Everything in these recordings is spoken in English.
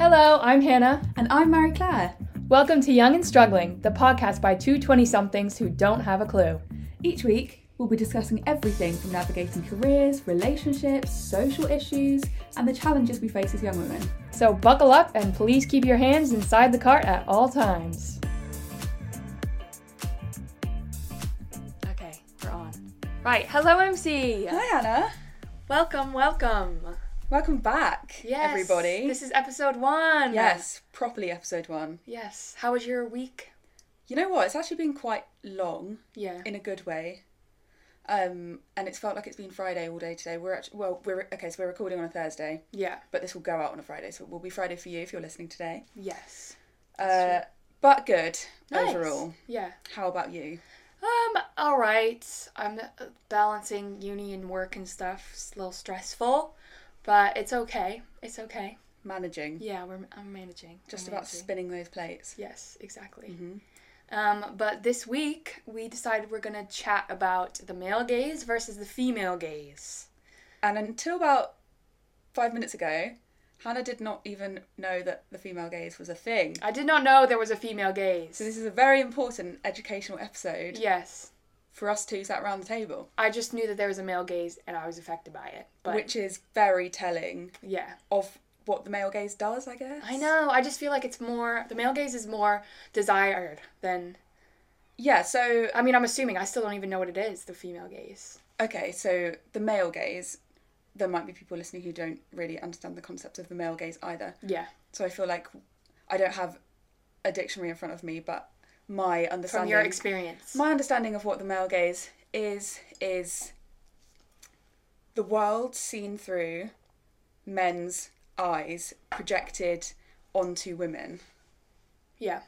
Hello, I'm Hannah. And I'm Mary Claire. Welcome to Young and Struggling, the podcast by two 20 somethings who don't have a clue. Each week, we'll be discussing everything from navigating careers, relationships, social issues, and the challenges we face as young women. So buckle up and please keep your hands inside the cart at all times. Okay, we're on. Right, hello, MC. Hi, Hannah. Welcome, welcome. Welcome back, Yes, everybody. This is episode one. yes, properly episode one. Yes. How was your week? You know what? It's actually been quite long Yeah. in a good way. Um, and it's felt like it's been Friday all day today. We're actually well, we're okay. So we're recording on a Thursday, Yeah. but this will go out on a Friday, so it will be Friday for you if you're listening today. Yes. Uh, but good Nice. overall. Yeah. How about you? Um, all right. I'm uh, balancing uni and work and stuff. It's a little stressful, but it's okay. It's okay. Managing, Yeah, we're I'm managing. just I'm about managing. spinning those plates. Yes, exactly. hmm Um, but this week we decided we're gonna chat about the male gaze versus the female gaze. And until about five minutes ago, Hannah did not even know that the female gaze was a thing. I did not know there was a female gaze. So this is a very important educational episode yes, for us two sat around the table, I just knew that there was a male gaze and I was affected by it. But which is very telling yeah, of what the male gaze does, I guess. I know. I just feel like it's more the male gaze is more desired than. Yeah, so I mean, I'm assuming I still don't even know what it is. The female gaze. okay, so the male gaze, there might be people listening who don't really understand the concept of the male gaze either. Yeah. So I feel like I don't have a dictionary in front of me, but my From understanding your experience. My understanding of what the male gaze is is the world seen through men's eyes projected onto women. yeah.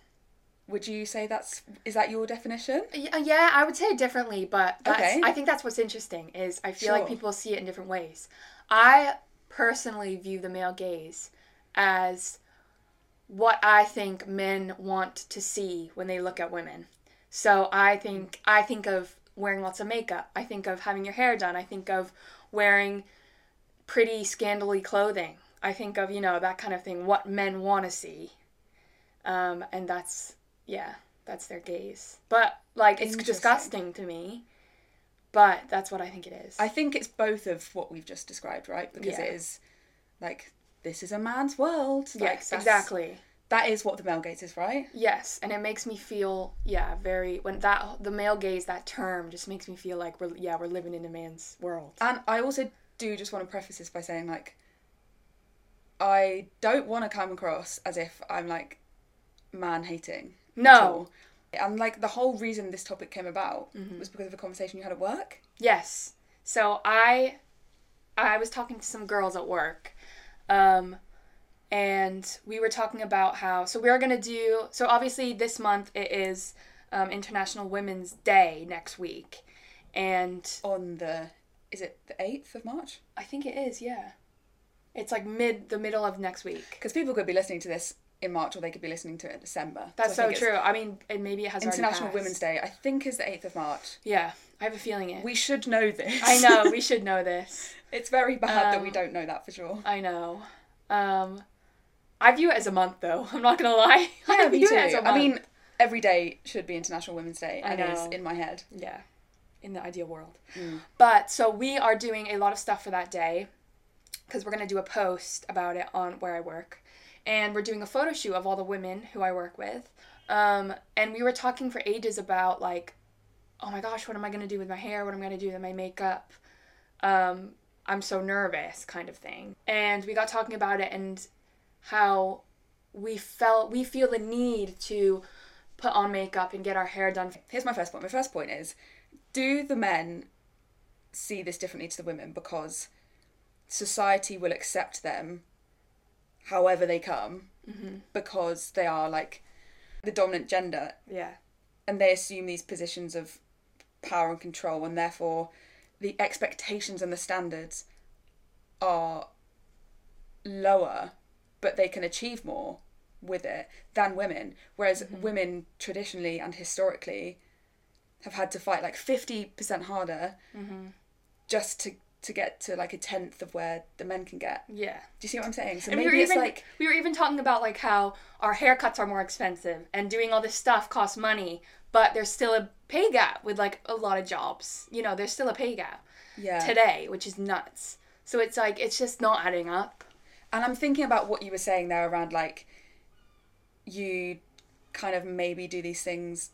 Would you say that's is that your definition? Y- uh, Yeah, I would say it differently, but Okay. I think that's what's interesting is I feel like people see it in different ways. I personally view the male gaze as what I think men want to see when they look at women. So I think I think of wearing lots of makeup. I think of having your hair done. I think of wearing pretty scandally clothing. I think of, you know, that kind of thing, what men want to see. Um, and that's yeah, that's their gaze. But like it's disgusting to me. But that's what I think it is. I think it's both of what we've just described, right? Because Yeah. it is like this is a man's world. Like, yes, exactly. That is what the male gaze is, right? Yes, and it makes me feel yeah, very when that the male gaze that term just makes me feel like we're yeah, we're living in a man's world. And I also do just want to preface this by saying like I don't want to come across as if I'm like man hating. No. And like the whole reason this topic came about Mm-hmm. was because of a conversation you had at work. Yes. So I I was talking to some girls at work. Um and we were talking about how so we are going to do so obviously this month it is um, International Women's Day next week. And On the is it the eighth of March? I think it is, yeah. It's like mid the middle of next week. Because people could be listening to this in March or they could be listening to it in December. That's So I so true. I mean, and maybe it has International. Women's Day, I think is the eighth of March. Yeah, I have a feeling it. We should know this. I know we should know this. it's very bad that we Um, don't know that for sure. I know. Um, I view it as a month though. I'm not gonna lie. I Yeah, me view too. it as a I month. I mean, every day should be International Women's Day, I is know. in my head. yeah, in the ideal world. Mm. But so we are doing a lot of stuff for that day because we're gonna do a post about it on where I work, and we're doing a photo shoot of all the women who I work with. Um, and we were talking for ages about like, oh my gosh, what am I gonna do with my hair? What am I gonna do with my makeup? Um, I'm so nervous, kind of thing. And we got talking about it and how we felt we feel the need to put on makeup and get our hair done. Here's my first point. My first point is do the men see this differently to the women because society will accept them however they come mm-hmm. because they are like the dominant gender. Yeah. and they assume these positions of power and control and therefore the expectations and the standards are lower but they can achieve more with it than women. Whereas mm-hmm. women traditionally and historically have had to fight like 50% harder mm-hmm. just to to get to like a tenth of where the men can get. Yeah. Do you see what I'm saying? So And we maybe were it's even like we were even talking about like how our haircuts are more expensive and doing all this stuff costs money, but there's still a pay gap with like a lot of jobs. You know, there's still a pay gap yeah. today, which is nuts. So it's like it's just not adding up. And I'm thinking about what you were saying there around like you kind of maybe do these things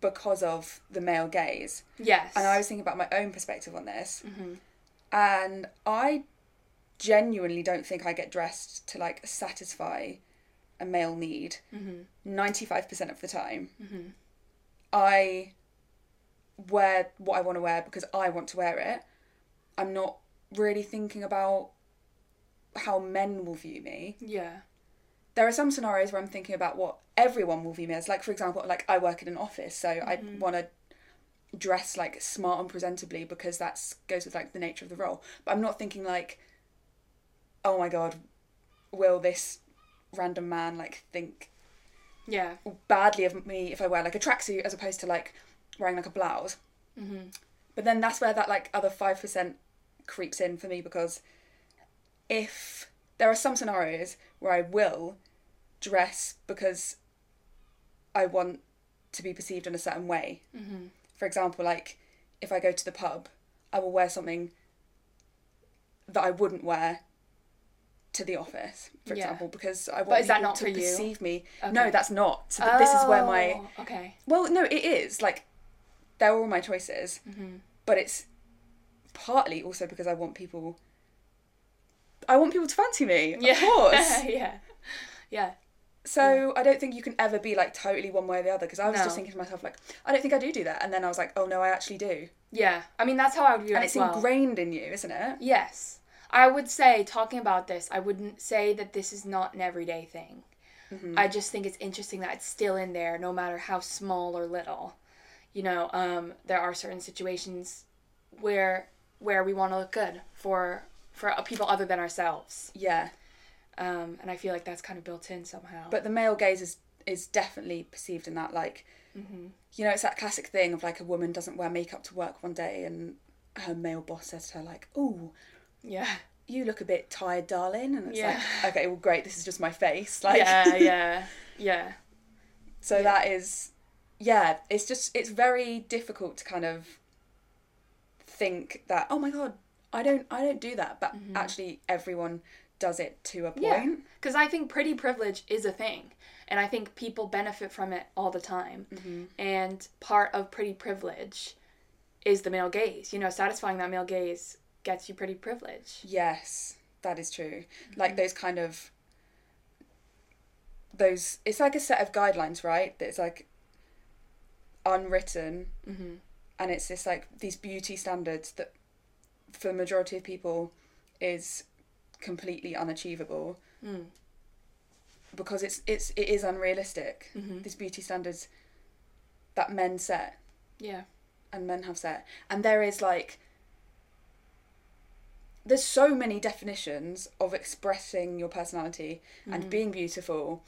because of the male gaze. Yes. And I was thinking about my own perspective on this. Mhm. And I genuinely don't think I get dressed to like satisfy a male need Mhm. 95% of the time. Mhm. I wear what I want to wear because I want to wear it. I'm not really thinking about how men will view me. Yeah. There are some scenarios where I'm thinking about what everyone will view me as. Like, for example, like I work in an office, so I want to dress like smart and presentably because that goes with like the nature of the role. But I'm not thinking like, oh my god, will this random man like think Yeah. badly of me if I wear like a tracksuit as opposed to like wearing like a blouse. Mhm. But then that's where that like other five percent creeps in for me because if there are some scenarios where I will dress because I want to be perceived in a certain way. Mhm. For example, like if I go to the pub, I will wear something that I wouldn't wear to the office, for Yeah. example, because I want But is that people not to for you? perceive me. Okay. No, that's not. So th- this is where my Oh, Okay. well, no, it is like they're all my choices, Mhm. but it's partly also because I want people. I want people to fancy me, Yeah. of course. yeah. Yeah. So I don't think you can ever be like totally one way or the other. Because I was No. just thinking to myself like, I don't think I do do that, and then I was like, oh no, I actually do, Yeah. I mean, that's how I would view it and it's well. ingrained in you, isn't it? Yes. I would say, talking about this, I wouldn't say that this is not an everyday thing. Mm-hmm. I just think it's interesting that it's still in there, no matter how small or little. You know, um, there are certain situations where where we want to look good for for people other than ourselves, Yeah, um, and I feel like that's kind of built in somehow. but the male gaze is is definitely perceived in that like, Mhm. you know, it's that classic thing of like a woman doesn't wear makeup to work one day, and her male boss says to her like, oh. yeah, you look a bit tired, darling. And it's Yeah. like, okay, well, great, this is just my face. Like, yeah, yeah, yeah, so Yeah. that is, yeah, it's just, it's very difficult to kind of think that, oh my God, I don't, I don't do that. But actually, everyone does it to a point. Yeah. Because I think pretty privilege is a thing. And I think people benefit from it all the time. Mm-hmm. And part of pretty privilege is the male gaze. You know, satisfying that male gaze gets you pretty privilege. Yes, that is true. Mm-hmm. Like those kind of, those, it's like a set of guidelines, right? That's like unwritten Mm-hmm. and it's this like these beauty standards that for the majority of people is completely unachievable Mm. because it's it's it is unrealistic Mhm. these beauty standards that men set Yeah. and men have set and there is like there's so many definitions of expressing your personality and being beautiful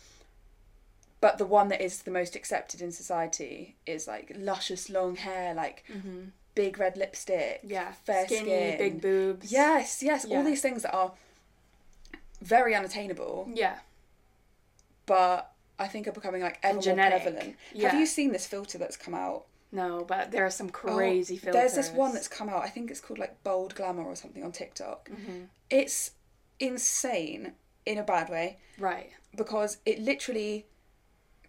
but the one that is the most accepted in society is like luscious long hair like Mm-hmm. big red lipstick Yeah. fair Skinny, skin big boobs. yes yes Yeah. all these things that are very unattainable Yeah. but I think are becoming like ever more genetic. prevalent. Yeah. Have you seen this filter that's come out? No, but there are some Oh, crazy filters. There's this one that's come out. I think it's called like Bold Glamour or something on TikTok. Mhm. It's insane in a bad way Right. because it literally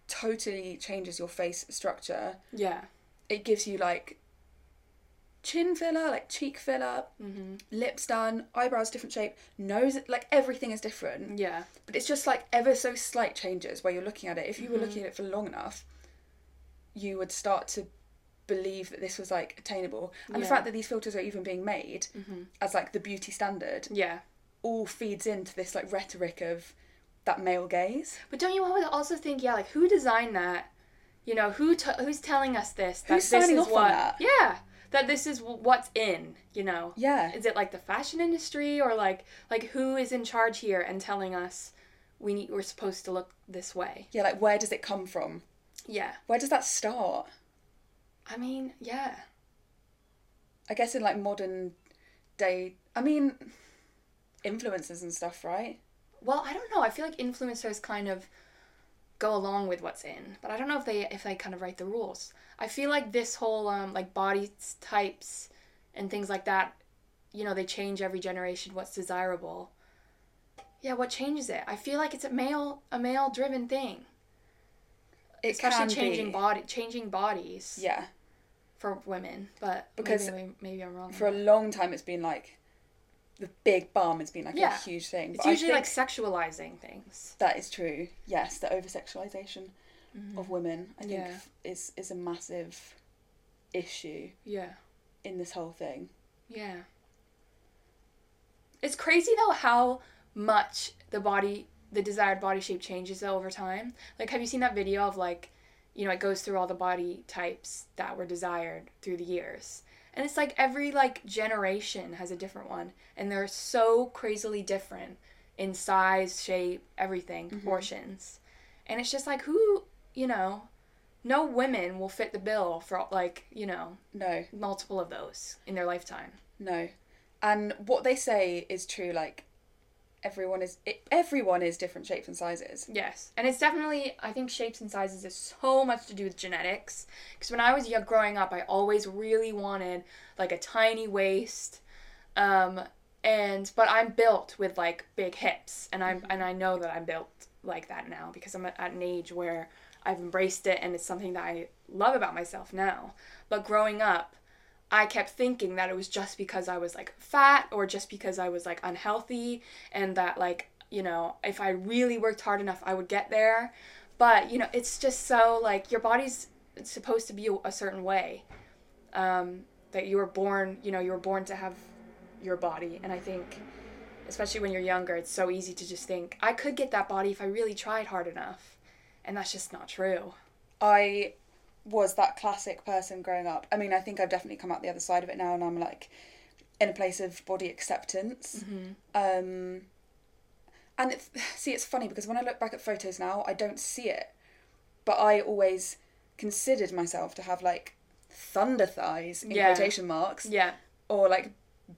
totally changes your face structure. Yeah. It gives you like chin filler, like cheek filler, Mm-hmm. lips done, eyebrows different shape, nose like everything is different. Yeah. But it's just like ever so slight changes where you're looking at it. If you were Mm-hmm. looking at it for long enough, you would start to believe that this was like attainable. And the fact that these filters are even being made Mm-hmm. as like the beauty standard Yeah. all feeds into this like rhetoric of that male gaze. But don't you also think, yeah, like who designed that? You know, who t- who's telling us this? That Who's this signing is off on what, that? Yeah, that this is what's in. You know, Yeah. is it like the fashion industry or like like who is in charge here and telling us we need we're supposed to look this way? Yeah, like where does it come from? Yeah, Where does that start? I mean, yeah, I guess in like modern day. I mean, influencers and stuff, right? Well, I don't know. I feel like influencers kind of go along with what's in, but I don't know if they if they kind of write the rules. I feel like this whole um like body types and things like that, you know, they change every generation what's desirable. Yeah, what changes it? I feel like it's a male a male driven thing. It Especially changing be. body changing bodies Yeah, for women, but Because maybe, maybe I'm wrong. for a long time it's been like the big bum has been like Yeah. a huge thing. it's usually like sexualizing things. that is true. Yes, the over sexualization of women, I think, Mm-hmm. Yeah. is is a massive issue Yeah. in this whole thing. Yeah. It's crazy though how much the body, the desired body shape changes over time. Like, have you seen that video of like, you know, it goes through all the body types that were desired through the years. And it's like every like generation has a different one, and they're so crazily different in size, shape, everything, mm-hmm. proportions. And it's just like who, you know, no women will fit the bill for like, you know, No, multiple of those in their lifetime. no, and what they say is true. Like everyone is it, everyone is different shapes and sizes. Yes, and it's definitely I think shapes and sizes is so much to do with genetics. Because when I was young, growing up, I always really wanted like a tiny waist, um, and but I'm built with like big hips, and I'm and I know that I'm built like that now because I'm at at an age where I've embraced it and it's something that I love about myself now. But growing up, I kept thinking that it was just because I was like fat or just because I was like unhealthy and that like, you know, if I really worked hard enough, I would get there. But, you know, it's just so like your body's supposed to be a, certain way. Um, that you were born, you know, you were born to have your body. And I think, especially when you're younger, it's so easy to just think, I could get that body if I really tried hard enough. And that's just not true. I was that classic person growing up. I mean, I think I've definitely come out the other side of it now, and I'm like in a place of body acceptance. Um, and it's, see, it's funny because when I look back at photos now, I don't see it, but I always considered myself to have like thunder thighs in Yeah. quotation marks Yeah. or like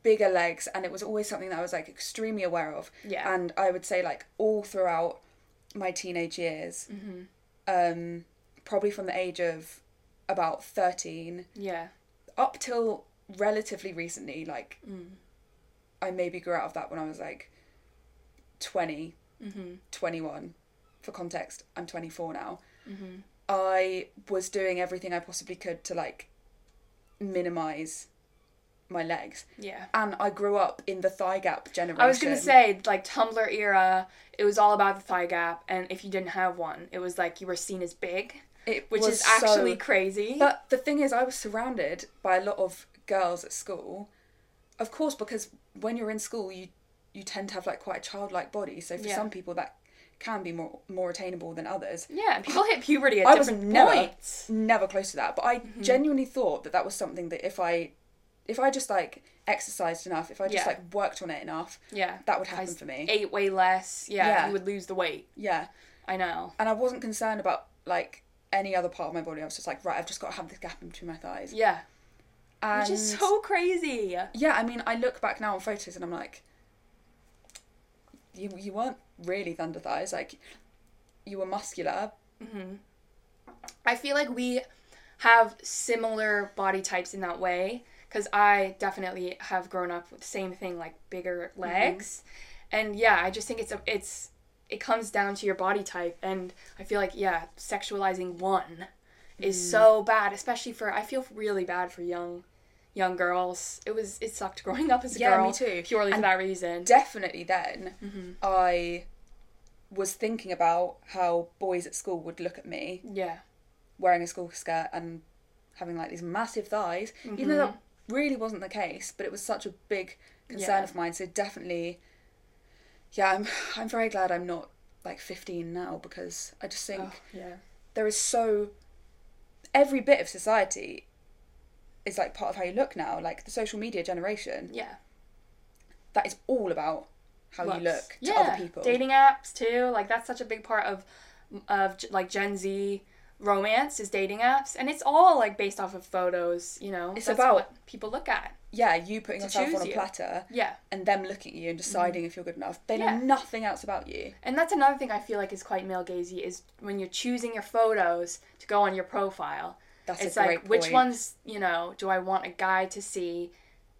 bigger legs and it was always something that I was like extremely aware of Yeah. and I would say like all throughout my teenage years um probably from the age of about 13 Yeah. up till relatively recently like mm. I maybe grew out of that when I was like 20 mm-hmm. 21 for context I'm 24 now. Mm-hmm. I was doing everything I possibly could to like minimize my legs. Yeah. and I grew up in the thigh gap generation. I was gonna say, like Tumblr era, it was all about the thigh gap, and if you didn't have one, it was like you were seen as big, it which was is actually so- crazy. But the thing is, I was surrounded by a lot of girls at school, of course, because when you're in school, you you tend to have like quite a childlike body. So for Yeah. some people, that can be more more attainable than others. yeah, people hit puberty at I was different never points. never close to that, but I Mm-hmm. genuinely thought that that was something that if I if I just like exercised enough, if I just Yeah. like worked on it enough, Yeah, that would happen s- for me. ate way less. Yeah, Yeah. you would lose the weight. Yeah. I know. and I wasn't concerned about like any other part of my body. I was just like, right, I've just got to have this gap in between my thighs. Yeah, And which is so crazy. yeah, I mean, I look back now on photos and I'm like, you you weren't really thunder thighs. Like, you were muscular. Mm-hmm. I feel like we have similar body types in that way because I definitely have grown up with the same thing, like bigger mm-hmm. legs, and yeah, I just think it's a it's it comes down to your body type, and I feel like yeah, sexualizing one is so bad, especially for I feel really bad for young young girls. It was it sucked growing up as a Yeah, girl me too. purely for that reason. Definitely then, Mm-hmm. I was thinking about how boys at school would look at me yeah, wearing a school skirt and having like these massive thighs, even though that really wasn't the case, but it was such a big concern Mm-hmm. Yeah. of mine. So definitely, yeah, I'm I'm very glad I'm not like 15 now because I just think oh, yeah, there is so every bit of society is like part of how you look now. Like the social media generation, yeah. that is all about how looks. you look to yeah. other people. Dating apps too, like that's such a big part of of like Gen Z romance is dating apps, and it's all like based off of photos. You know, It's about- what people look at. Yeah, you putting yourself on a you. platter Yeah. and them looking at you and mm-hmm. deciding if you're good enough. They know nothing else about you. And that's another thing I feel like is quite male gazy is when you're choosing your photos to go on your profile. That's it's a great like which ones, you know, do I want a guy to see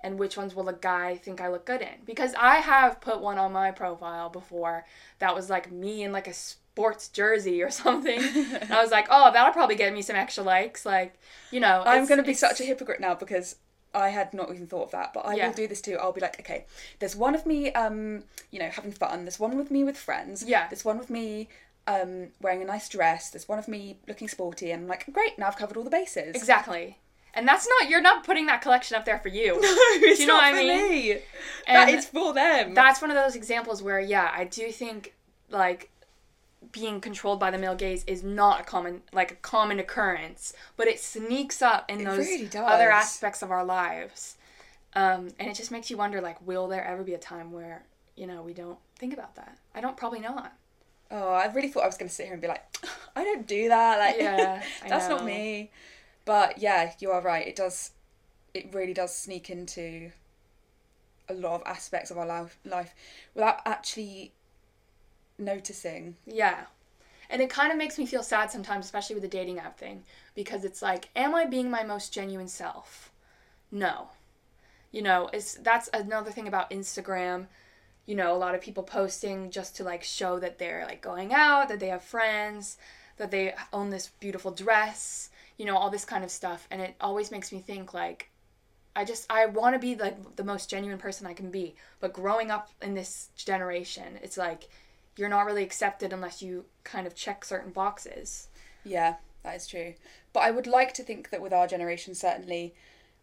and which ones will a guy think I look good in? Because I have put one on my profile before that was like me in like a sports jersey or something. and I was like, "Oh, that'll probably get me some extra likes." Like, you know, I'm going to be such a hypocrite now because I had not even thought of that, but I Yeah. will do this too. I'll be like, okay, there's one of me, um, you know, having fun. There's one with me with friends. Yeah. There's one with me, um, wearing a nice dress. There's one of me looking sporty, and I'm like, great, now I've covered all the bases. Exactly. And that's not you're not putting that collection up there for you. No, it's you know not what I for mean? me. that And is for them. that's one of those examples where yeah i do think like being controlled by the male gaze is not a common like a common occurrence but it sneaks up in It those really other aspects of our lives um, and it just makes you wonder like will there ever be a time where you know we don't think about that i don't probably not Oh, I really thought I was going to sit here and be like, I don't do that. Like, Yeah, that's not me. But yeah, you are right. It does. It really does sneak into a lot of aspects of our life, life without actually noticing. Yeah. And it kind of makes me feel sad sometimes, especially with the dating app thing, because it's like, am I being my most genuine self? No. You know, it's that's another thing about Instagram. You know, a lot of people posting just to like show that they're like going out, that they have friends, that they own this beautiful dress, you know, all this kind of stuff. And it always makes me think like I just I want to be like the most genuine person I can be. But growing up in this generation, it's like you're not really accepted unless you kind of check certain boxes. Yeah, that is true. But I would like to think that with our generation, certainly,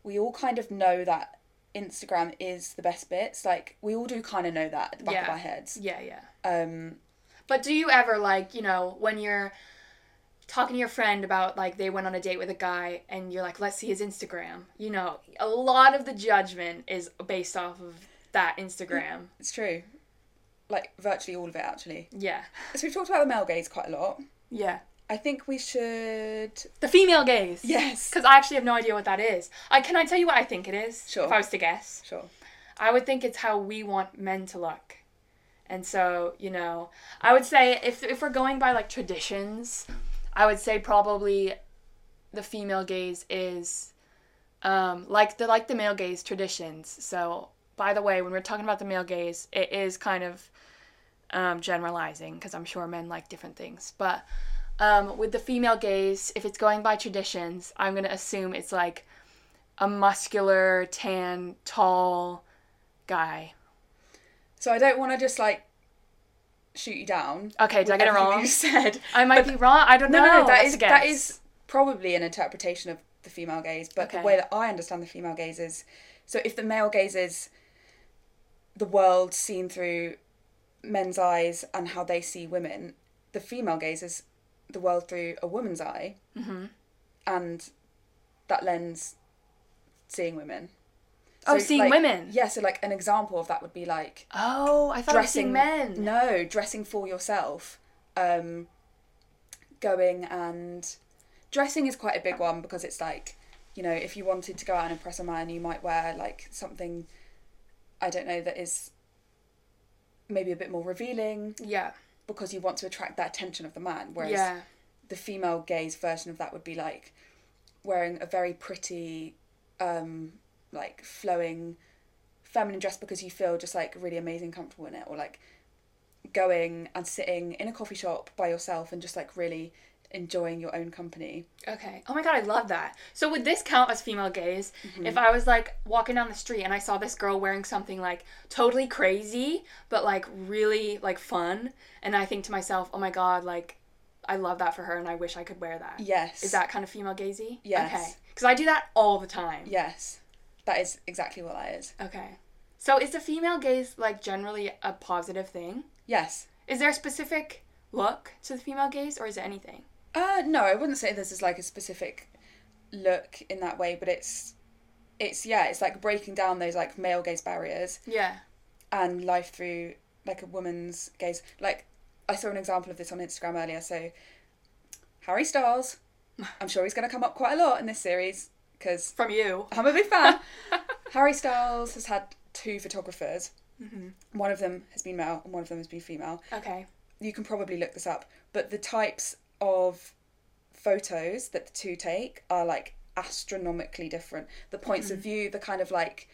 we all kind of know that Instagram is the best bits. Like we all do kind of know that at the back of our heads. Yeah, yeah. Um, But do you ever like, you know, when you're talking to your friend about like they went on a date with a guy and you're like, let's see his Instagram. You know, a lot of the judgment is based off of that Instagram. it's true. Like virtually all of it, actually. Yeah. So we've talked about the male gaze quite a lot. Yeah. I think we should. The female gaze. Yes. Because I actually have no idea what that is. I can I tell you what I think it is? Sure. If I was to guess. Sure. I would think it's how we want men to look. And so, you know, I would say if if we're going by like traditions, I would say probably the female gaze is um like the like the male gaze traditions. So, by the way, when we're talking about the male gaze, it is kind of um, generalizing because I'm sure men like different things. But um, with the female gaze, if it's going by traditions, I'm gonna assume it's like a muscular, tan, tall guy. So I don't want to just like shoot you down. Okay, did I get it wrong? You said. I might be wrong. I don't No, know. no, no. That is that is probably an interpretation of the female gaze. But Okay. the way that I understand the female gaze is, so if the male gaze is the world seen through men's eyes and how they see women, the female gaze is the world through a woman's eye, Mhm. and that lens seeing women. Oh, seeing like- women. Yeah, so like an example of that would be like Oh, I thought I seeing men. no, dressing for yourself. Um, going and dressing is quite a big one because it's like, you know, if you wanted to go out and impress a man, you might wear like something, I don't know, that is maybe a bit more revealing Yeah. because you want to attract that attention of the man. Whereas Yeah. the female gaze version of that would be like wearing a very pretty, um, like flowing feminine dress because you feel just like really amazing comfortable in it or like going and sitting in a coffee shop by yourself and just like really enjoying your own company. Okay. Oh my god, I love that. So would this count as female gaze? Mm-hmm. If I was like walking down the street and I saw this girl wearing something like totally crazy, but like really like fun, and I think to myself, oh my god, like I love that for her and I wish I could wear that." Yes. Is that kind of female gazy? Yes. Okay. Because I do that all the time. Yes. That is exactly what that is. Okay. So is the female gaze like generally a positive thing? Yes. Is there a specific look to the female gaze or is it anything? Uh, no, I wouldn't say this is like a specific look in that way, but it's, it's yeah, it's like breaking down those like male gaze barriers Yeah. and life through like a woman's gaze. Like I saw an example of this on Instagram earlier. So Harry Styles, I'm sure he's going to come up quite a lot in this series because From you. I'm a big fan. Harry Styles has had two photographers. hmm One of them has been male and one of them has been female. Okay. You can probably look this up, but the types of photos that the two take are like astronomically different. The points of view, the kind of like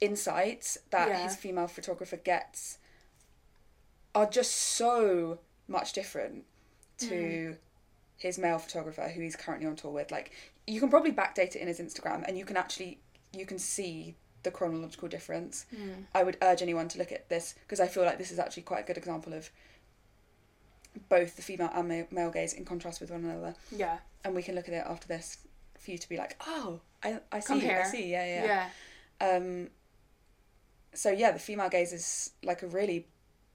insights that Yeah. his female photographer gets are just so much different to his male photographer who he's currently on tour with. Like you can probably backdate it in his Instagram and you can actually you can see the chronological difference. Mm. I would urge anyone to look at this because I feel like this is actually quite a good example of both the female and male, male gaze in contrast with one another. Yeah. And we can look at it after this for you to be like, oh, I, I see. I see, yeah, yeah. Yeah. Um, so yeah, the female gaze is like a really,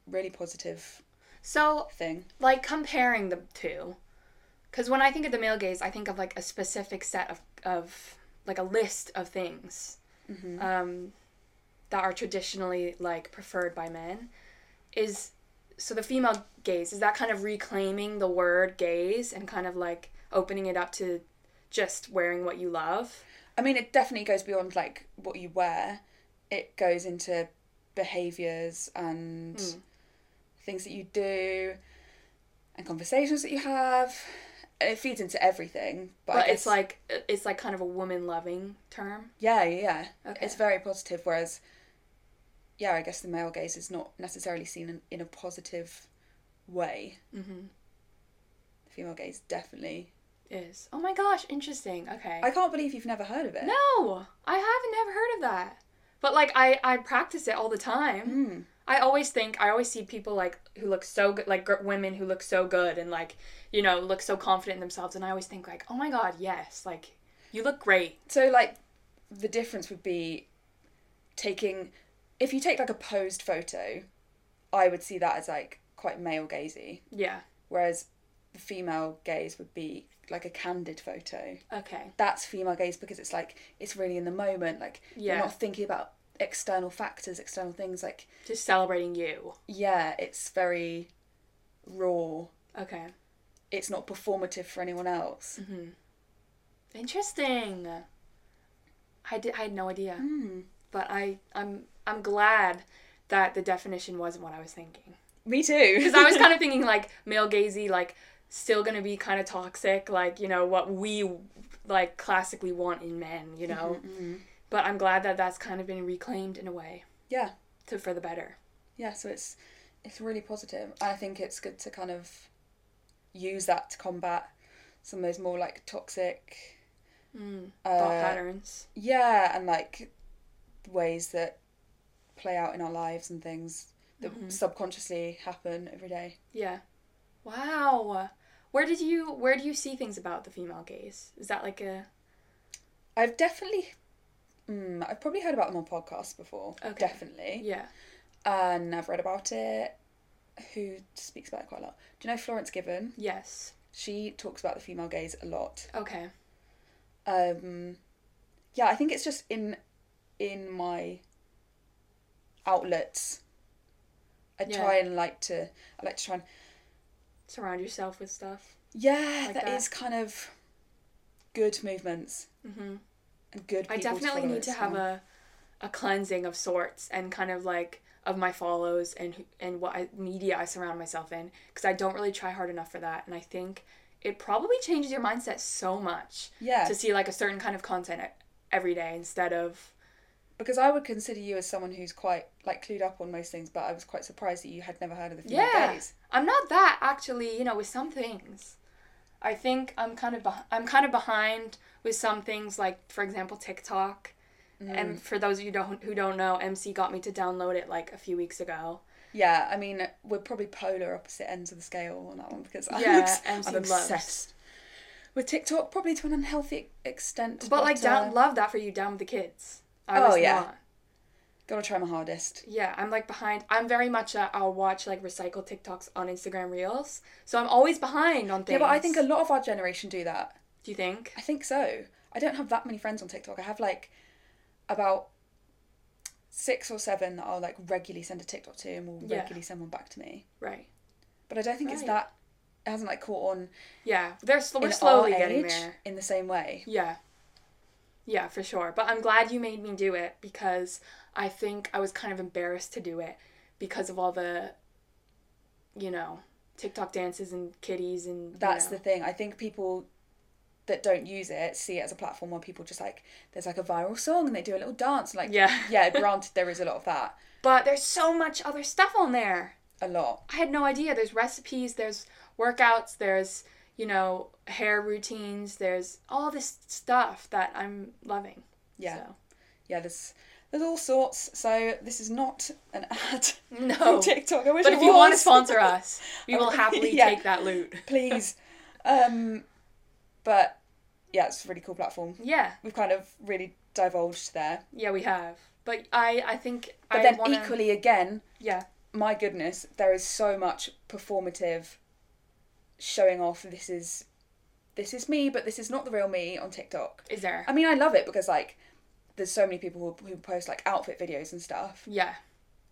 really positive So, thing. like comparing the two, because when I think of the male gaze, I think of like a specific set of of like a list of things Mm-hmm. um, that are traditionally like preferred by men. Is so the female gaze is that kind of reclaiming the word gaze and kind of like opening it up to just wearing what you love. I mean, it definitely goes beyond like what you wear. It goes into behaviors and Mm. things that you do and conversations that you have. It feeds into everything, but, But it's like it's like kind of a woman loving term. yeah, yeah, yeah. Okay. It's very positive. Whereas, yeah, I guess the male gaze is not necessarily seen in, in a positive way. Mm-hmm. The female gaze definitely. Is oh my gosh, interesting. Okay. I can't believe you've never heard of it. No, I haven't never heard of that. But like I I practice it all the time. Mm. I always think I always see people like who look so good, like gr- women who look so good and like you know look so confident in themselves, and I always think like, oh my god, yes, like you look great. So like, the difference would be taking. If you take like a posed photo, I would see that as like quite male gazy, Yeah. whereas the female gaze would be like a candid photo. Okay. That's female gaze because it's like it's really in the moment. Like you're not thinking about external factors, external things. Like Just celebrating you. yeah, it's very raw. Okay. It's not performative for anyone else. Mm-hmm. Interesting. I did. I had no idea, Mm. But I I'm I'm glad that the definition wasn't what I was thinking. Me too. Because I was kind of thinking like male gazy, like still gonna be kind of toxic, like you know what we like classically want in men, you know. Mhm. But I'm glad that that's kind of been reclaimed in a way Yeah. to for the better. yeah so it's it's really positive and i think it's good to kind of use that to combat some of those more like toxic Mm. uh, Thought patterns. yeah and like ways that play out in our lives and things that Mhm. subconsciously happen every day Yeah. Wow. Where did you where do you see things about the female gaze? Is that like a i've definitely mm, i've probably heard about them on podcasts before Okay. definitely yeah? and i've read about it who speaks about it quite a lot do you know florence given Yes. she talks about the female gaze a lot Okay. um yeah i think it's just in in my outlets i Yeah. try and like to i like to try and Surround yourself with stuff. yeah Like that that. is kind of good movements hmm and good I definitely follow need to have a a cleansing of sorts and kind of like of my follows and and what I, media I surround myself in because I don't really try hard enough for that and I think it probably changes your mindset so much yeah to see like a certain kind of content every day instead of because i would consider you as someone who's quite like clued up on most things but i was quite surprised that you had never heard of the female Yeah. I'm not that actually, you know, with some things. I think I'm kind of beh- I'm kind of behind with some things like for example TikTok. Mm. And for those of you don't who don't know, MC got me to download it like a few weeks ago. yeah i mean we're probably polar opposite ends of the scale on that one because i'm, Yeah, MC I'm loves. obsessed with tiktok probably to an unhealthy extent But like down uh, love that for you down with the kids. I Oh, was yeah. not. Gotta try my hardest. Yeah, I'm like behind. I'm very much a, I'll watch like recycled TikToks on Instagram Reels. So I'm always behind on things. Yeah, but I think a lot of our generation do that. Do you think? I think so. I don't have that many friends on TikTok. I have like about six or seven that I'll like regularly send a TikTok to and will Yeah. regularly send one back to me. Right. But I don't think it's that. It hasn't like caught on Yeah, they're sl- we're slowly our getting age there. in the same way. Yeah. Yeah, for sure. But I'm glad you made me do it because I think I was kind of embarrassed to do it because of all the, you know, TikTok dances and kitties and. That's know. the thing. I think people that don't use it see it as a platform where people just like there's like a viral song and they do a little dance. Like Yeah. yeah. Granted, there is a lot of that. But there's so much other stuff on there. A lot. I had no idea. There's recipes, there's workouts, there's, you know, hair routines, there's all this stuff that I'm loving. Yeah. So. Yeah. There's there's all sorts. So this is not an ad. No. TikTok. I wish But if you want to sponsor us, we will happily Yeah. take that loot. please. Um, but yeah, it's a really cool platform. Yeah, We've kind of really divulged there. yeah, we have. But I, I think. But I then wanna, equally again, yeah, my goodness, there is so much performative showing off this is this is me, but this is not the real me on TikTok. is there? I mean, I love it because like there's so many people who, who post like outfit videos and stuff. yeah,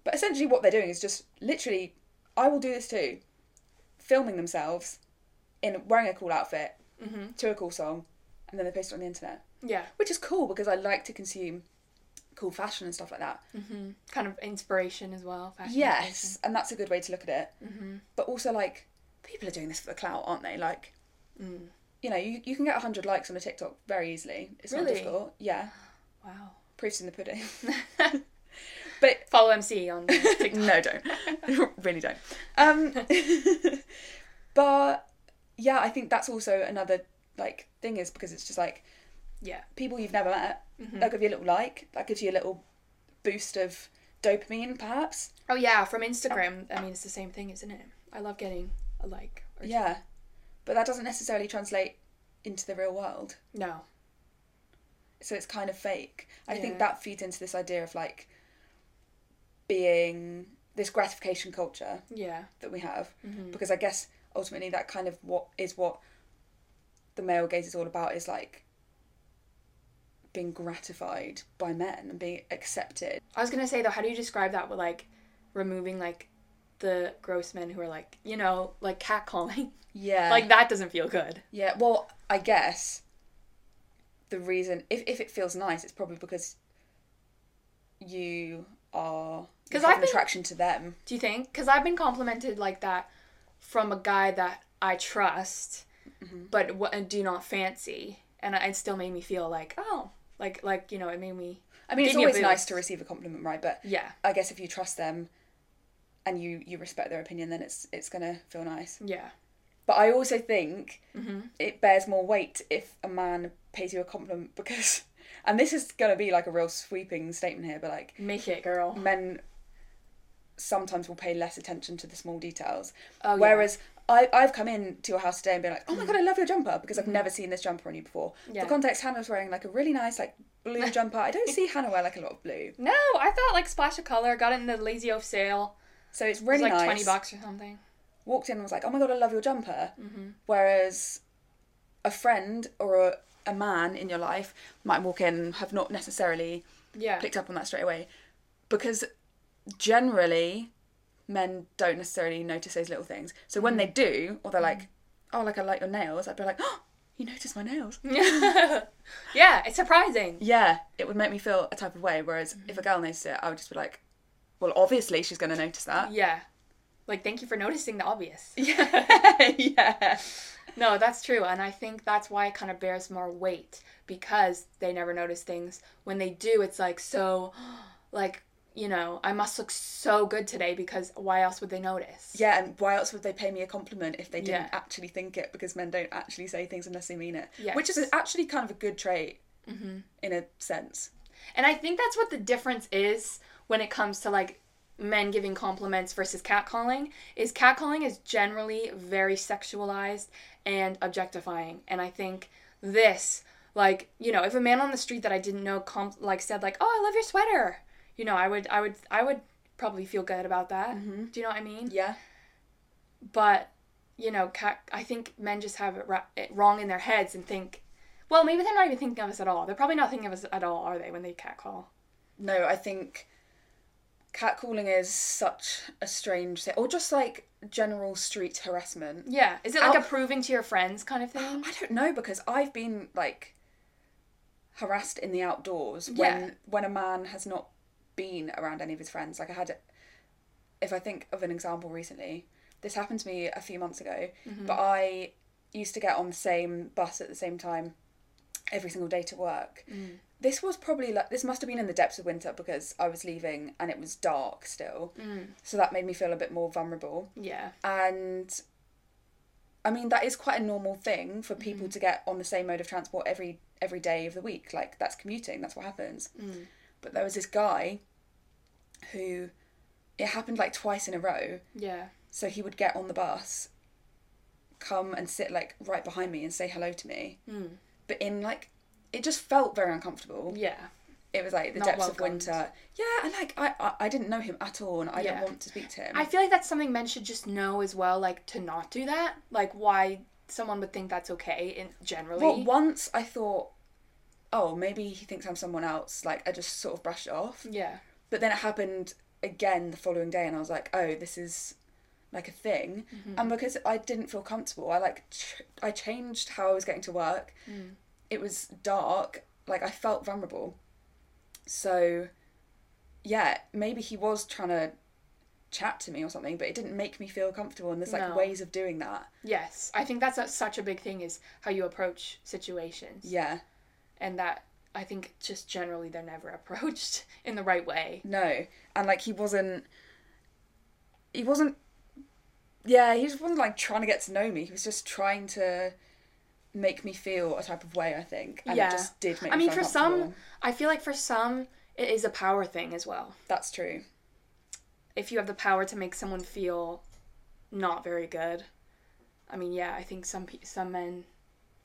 But essentially, what they're doing is just literally, I will do this too, filming themselves in wearing a cool outfit hmm to a cool song, and then they post it on the internet, yeah, which is cool because I like to consume cool fashion and stuff like that. hmm kind of inspiration as well. Fashion Yes, and that's a good way to look at it. Mm-hmm. But also, like, people are doing this for the clout, aren't they? Like, Mm. you know, you, you can get 100 likes on a TikTok very easily. It's not difficult. Yeah, Wow. proof's in the pudding. but Follow MC on TikTok. no, don't. really don't. Um, but yeah, I think that's also another like thing is because it's just like Yeah. people you've never met. Mhm. They'll give you a little like. That gives you a little boost of dopamine, perhaps. Oh yeah, from Instagram. I mean, it's the same thing, isn't it? I love getting a like. Or. Yeah, but that doesn't necessarily translate into the real world. No. So it's kind of fake. I think that feeds into this idea of like being this gratification culture Yeah. that we have. hmm because I guess ultimately that kind of what is what the male gaze is all about is like being gratified by men and being accepted. I was gonna say though, how do you describe that with like removing like the gross men who are like you know like catcalling? Yeah. like that doesn't feel good. yeah, well, I guess the reason if if it feels nice it's probably because you are 'Cause you have I've been- attraction to them. Do you think? Because I've been complimented like that from a guy that I trust, Mm-hmm. but w- do not fancy, and it still made me feel like oh, like like you know, it made me I mean, it's Give me a always nice to receive a compliment, right? But yeah I guess if you trust them and you you respect their opinion, then it's it's gonna feel nice. yeah But I also think hmm it bears more weight if a man pays you a compliment because, and this is going to be like a real sweeping statement here, but like make it girl. men sometimes will pay less attention to the small details. Oh Whereas I, I've come in to your house today and been like, oh my god, I love your jumper because I've never seen this jumper on you before. Mm-hmm. Yeah. For context, Hannah's wearing like a really nice like blue jumper. I don't see Hannah wear like a lot of blue, no, I thought like splash of color. Got it in the Lazy Oaf sale. So it's It really like nice. twenty bucks or something. Walked in and was like, oh my god, I love your jumper. Mm-hmm. Whereas a friend or a, a man in your life might walk in and have not necessarily Yeah. picked up on that straight away because generally men don't necessarily notice those little things so when they mm-hmm. do or they're mm-hmm. like oh like i like your nails i'd be like oh you noticed my nails yeah, it's surprising. yeah it would make me feel a type of way whereas if mm-hmm. a girl noticed it i would just be like well obviously she's going to notice that Yeah. Like, thank you for noticing the obvious. yeah yeah No, that's true. And I think that's why it kind of bears more weight because they never notice things. When they do, it's like so, like, you know, I must look so good today because why else would they notice? yeah and why else would they pay me a compliment if they didn't Yeah. actually think it because men don't actually say things unless they mean it Yes. which is actually kind of a good trait hmm in a sense And I think that's what the difference is when it comes to like men giving compliments versus catcalling is catcalling is generally very sexualized and objectifying. And i think this like you know if a man on the street that i didn't know comp- like said like oh i love your sweater you know i would i would i would probably feel good about that. Mhm. do you know what i mean? Yeah. But you know cat i think men just have it, ra- it wrong in their heads and think well maybe they're not even thinking of us at all. They're probably not thinking of us at all are they when they catcall? No, I think catcalling is such a strange thing, or just like general street harassment. Yeah. Is it like Out- a proving to your friends kind of thing? I don't know because I've been like, harassed in the outdoors Yeah. when when a man has not been around any of his friends. Like I had, if I think of an example recently, this happened to me a few months ago. Mm-hmm. But I used to get on the same bus at the same time every single day to work. Mm. This was probably like this must have been in the depths of winter because I was leaving and it was dark still. Mm. So that made me feel a bit more vulnerable. Yeah. And I mean that is quite a normal thing for people Mm-hmm. to get on the same mode of transport every every day of the week. Like that's commuting, that's what happens. Mm. But there was this guy who it happened like twice in a row. Yeah. So he would get on the bus, come and sit like right behind me and say hello to me. Mm. But in like it just felt very uncomfortable. Yeah. It was like the Not depths of winter. Yeah, and like I, I I didn't know him at all and I Yeah. didn't want to speak to him. I feel like that's something men should just know as well, like to not do that. Like why someone would think that's okay in generally. Well, once I thought, oh, maybe he thinks I'm someone else. Like I just sort of brushed it off. yeah. But then it happened again the following day, and I was like, oh, this is like a thing. Mm-hmm. And because I didn't feel comfortable, I like ch- I changed how I was getting to work. Mm. It was dark. Like I felt vulnerable. So, yeah, maybe he was trying to chat to me or something, but it didn't make me feel comfortable. And there's like No. ways of doing that. Yes. I think that's such a big thing is how you approach situations. Yeah. And that I think just generally they're never approached in the right way. No, and like he wasn't. He wasn't. Yeah, he just wasn't like trying to get to know me. He was just trying to make me feel a type of way. I think, and Yeah. it just did make. I me mean, for some. I feel like for some it is a power thing as well. that's true. If you have the power to make someone feel not very good, I mean, yeah, I think some pe- some men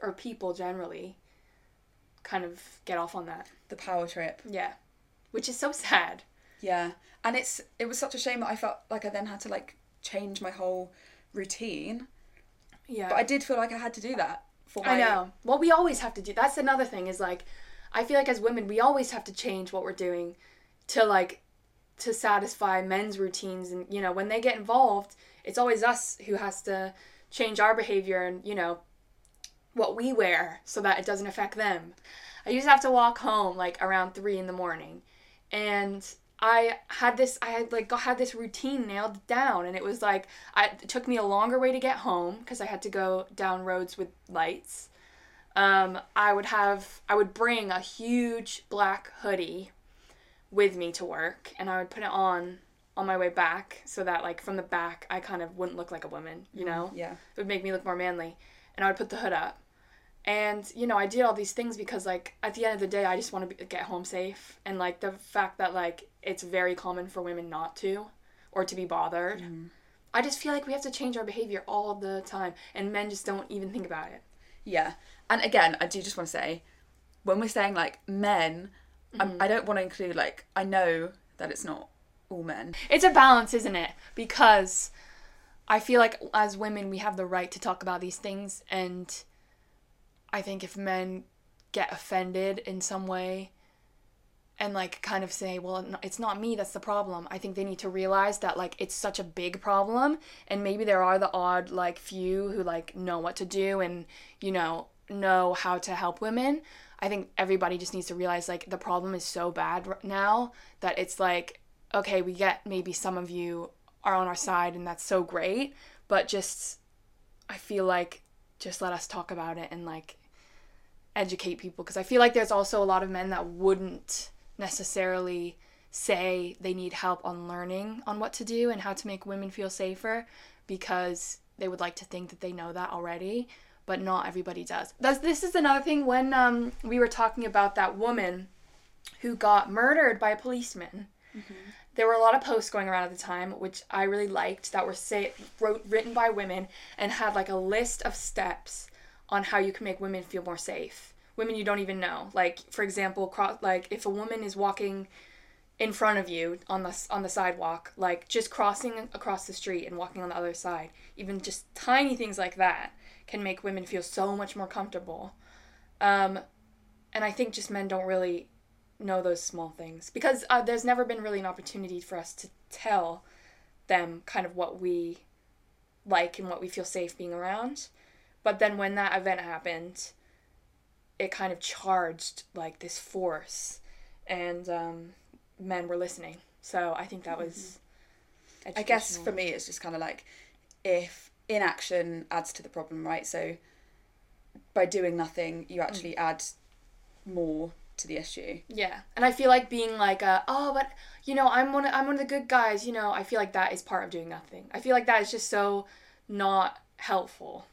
or people generally kind of get off on that. The power trip. Yeah. Which is so sad. Yeah, and it's it was such a shame that I felt like I then had to like change my whole routine. Yeah. But I did feel like I had to do that for my. I know. Well, we always have to do. That's another thing. Is like, I feel like as women, we always have to change what we're doing, to like, to satisfy men's routines, and you know, when they get involved, it's always us who has to change our behavior and you know, what we wear so that it doesn't affect them. I used to have to walk home like around three in the morning, and I had this I had like got, had this routine nailed down and it was like I, it took me a longer way to get home because I had to go down roads with lights. Um, I would have I would bring a huge black hoodie with me to work and I would put it on on my way back so that like from the back I kind of wouldn't look like a woman, you know? Yeah. It would make me look more manly. And I would put the hood up. And, you know, I did all these things because, like, at the end of the day, I just want to be, get home safe. And, like, the fact that, like, it's very common for women not to or to be bothered. Mm-hmm. I just feel like we have to change our behavior all the time. And men just don't even think about it. Yeah. And again, I do just want to say, when we're saying like men, I'm, mm-hmm. I don't want to include like, I know that it's not all men. It's a balance, isn't it? Because I feel like as women, we have the right to talk about these things. And I think if men get offended in some way and like kind of say, well, it's not me that's the problem, I think they need to realize that like it's such a big problem. And maybe there are the odd like few who like know what to do and, you know, know how to help women. I think everybody just needs to realize like the problem is so bad r- now that it's like okay, we get maybe some of you are on our side and that's so great, but just I feel like just let us talk about it and like educate people because I feel like there's also a lot of men that wouldn't necessarily say they need help on learning on what to do and how to make women feel safer because they would like to think that they know that already but not everybody does. That's, this is another thing when um, we were talking about that woman who got murdered by a policeman. There were a lot of posts going around at the time, which I really liked, that were say wrote written by women and had like a list of steps on how you can make women feel more safe. Women you don't even know, like for example, cro- like if a woman is walking in front of you on the on the sidewalk, like just crossing across the street and walking on the other side, even just tiny things like that can make women feel so much more comfortable. Um, and I think just men don't really know those small things because uh, there's never been really an opportunity for us to tell them kind of what we like and what we feel safe being around. But then when that event happened, it kind of charged like this force and um, men were listening so i think that was I guess for me, it's just kind of like if inaction adds to the problem, right? So by doing nothing, you actually add more to the issue. Yeah, and I feel like being like, uh, oh, but you know, I'm one. Of, I'm one of the good guys. You know, I feel like that is part of doing nothing. I feel like that is just so not helpful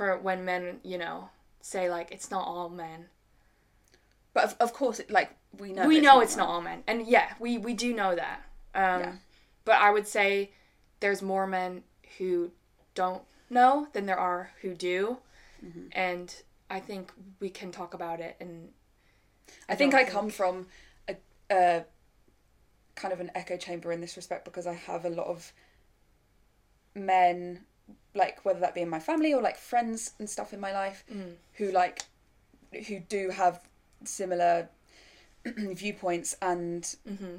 for when men, you know, say like it's not all men. But of, of course, it, like we know, we know it's right? not all men, and yeah, we we do know that. Um, Yeah. But I would say there's more men who don't know than there are who do, Mm-hmm. and I think we can talk about it and I think don't I come from a, a kind of an echo chamber in this respect because I have a lot of men, like whether that be in my family or like friends and stuff in my life, Mm. who like who do have similar viewpoints and mm-hmm,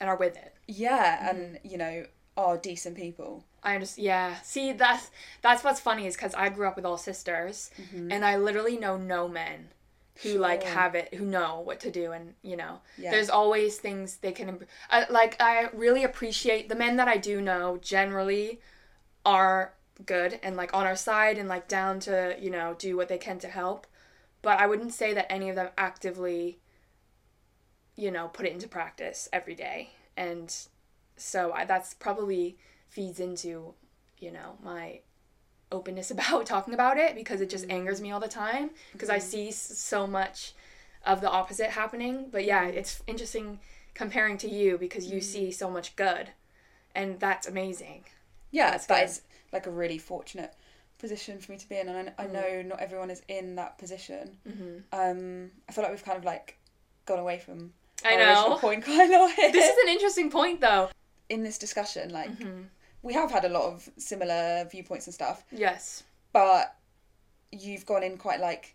and are with it. yeah, and you know are decent people. I understand. Yeah. See, that's that's what's funny is because I grew up with all sisters, and I literally know no men who like have it, who know what to do, and you know, Yeah. there's always things they can. I, like I really appreciate the men that I do know. Generally, are good and like on our side and like down to you know do what they can to help, but I wouldn't say that any of them actively. You know, put it into practice every day, and so I, that's probably feeds into you know my openness about talking about it because it just mm-hmm. angers me all the time because I mm-hmm. see so much of the opposite happening. But yeah mm-hmm. it's interesting comparing to you because you see so much good. And that's amazing. Yeah, That's is like a really fortunate position for me to be in, and I, I know not everyone is in that position. mm-hmm. Um, I feel like we've kind of like gone away from I know point quite a lot here. this is an interesting point though in this discussion, like mm-hmm. we have had a lot of similar viewpoints and stuff, yes but you've gone in quite like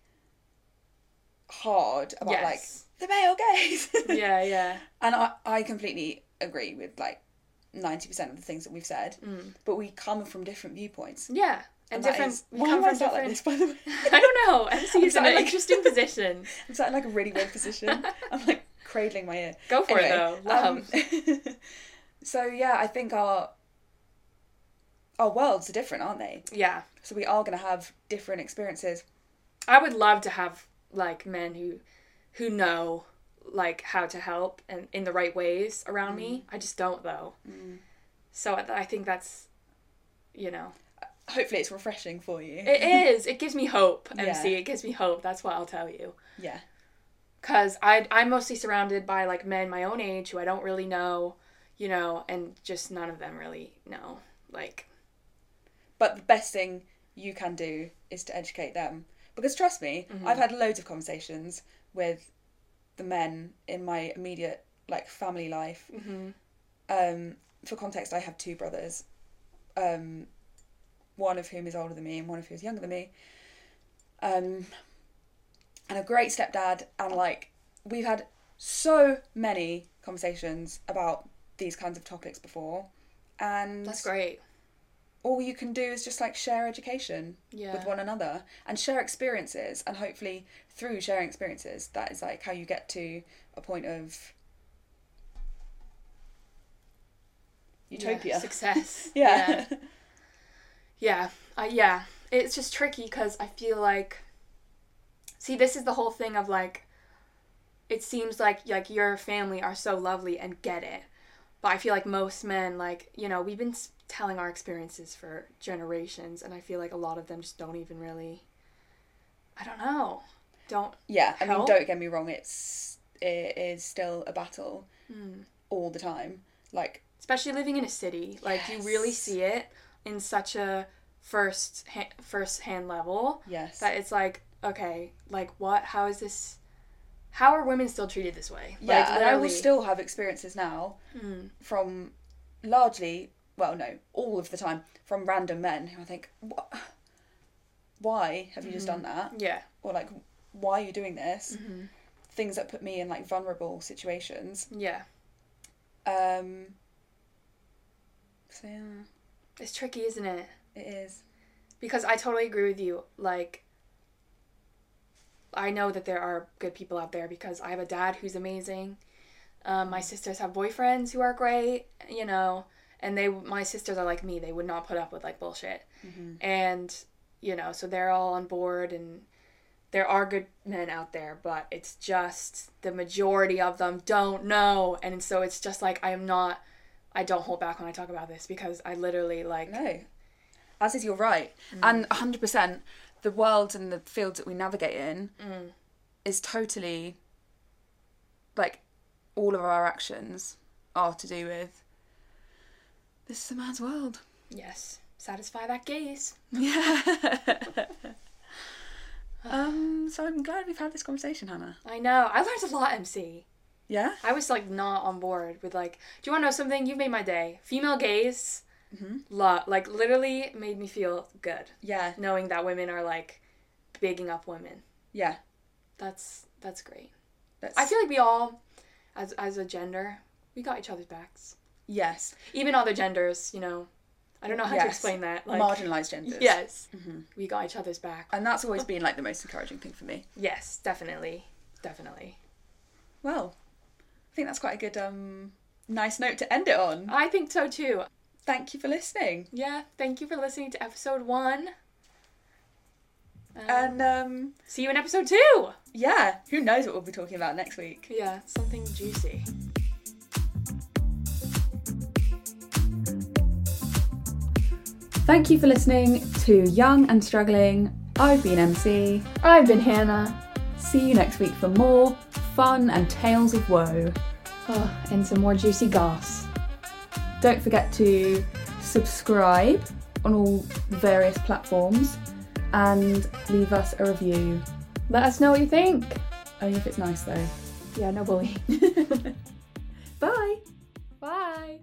hard about like the male gaze. yeah yeah and I, I completely agree with like ninety percent of the things that we've said, mm. but we come from different viewpoints. yeah and, that different is- we why come am I from sat like this, by the way? I don't know MC is in an like- interesting position I'm sat in like a really weird position. I'm like cradling my ear. go for Anyway, it though love um, so yeah, I think our our worlds are different, aren't they? yeah So we are going to have different experiences. I would love to have like men who who know like how to help and in the right ways around me. I just don't though. So I, I think that's you know Hopefully, it's refreshing for you. it is. It gives me hope. MC. Yeah. It gives me hope. That's what I'll tell you. yeah, Cause I I'm mostly surrounded by like men my own age who I don't really know, you know, and just none of them really know. Like but the best thing you can do is to educate them. Because trust me, Mm-hmm. I've had loads of conversations with the men in my immediate like family life. hmm Um, for context, I have two brothers, um, one of whom is older than me and one of whom is younger than me. Um, and a great stepdad, and like we've had so many conversations about these kinds of topics before, and that's great. All you can do is just like share education Yeah. with one another and share experiences, and hopefully through sharing experiences, that is like how you get to a point of utopia. Yeah, success. yeah. Yeah, uh, yeah. It's just tricky because I feel like, see, this is the whole thing of like, it seems like like your family are so lovely and get it, but I feel like most men like you know we've been telling our experiences for generations, and I feel like a lot of them just don't even really. I don't know. Don't. Yeah, I mean, don't get me wrong. It's it is still a battle Hmm. all the time. Like, especially living in a city like you really see it in such a first ha- first hand level yes, that it's like okay like what how is this how are women still treated this way yeah, like, and I will still have experiences now Mm. from largely, well, no, all of the time from random men who I think, what? Why have you just done that? yeah Or like, why are you doing this? Mhm. Things that put me in like vulnerable situations. yeah Um. So yeah, it's tricky isn't it it is. because i totally agree with you like I know that there are good people out there because I have a dad who's amazing. Um, my sisters have boyfriends who are great, you know, and they my sisters are like me. They would not put up with like bullshit, mm-hmm. and you know, so they're all on board and there are good men out there, but it's just the majority of them don't know, and so it's just like I am not. I don't hold back when I talk about this because I literally like No. As is, you're right. Mm. And 100%, the world and the fields that we navigate in mm. is totally like all of our actions are to do with this is a man's world. yes, satisfy that gaze. Yeah. um, so I'm glad we've had this conversation, Hannah. I know. I learned a lot, MC. Yeah? I was like not on board with like, do you want to know something? You've made my day. Female gaze, lo- like literally made me feel good Yeah. knowing that women are like bigging up women. Yeah. That's that's great. That's, I feel like we all, as as a gender, we got each other's backs. Yes. Even other genders, you know. I don't know how to explain that. Like, Marginalised genders. yes, Mm-hmm. we got each other's back. And that's always been like the most encouraging thing for me. Yes, definitely, definitely. Well, I think that's quite a good, um, nice note to end it on. I think so too. Thank you for listening. Yeah, thank you for listening to episode one. Um, And um, see you in episode two. yeah, who knows what we'll be talking about next week. Yeah, something juicy. Thank you for listening to Young and Struggling. I've been MC. I've been Hannah. See you next week for more fun and tales of woe. Oh, and some more juicy goss. Don't forget to subscribe on all various platforms and leave us a review. Let us know what you think. Only if it's nice though. Yeah, no bully. Bye. Bye.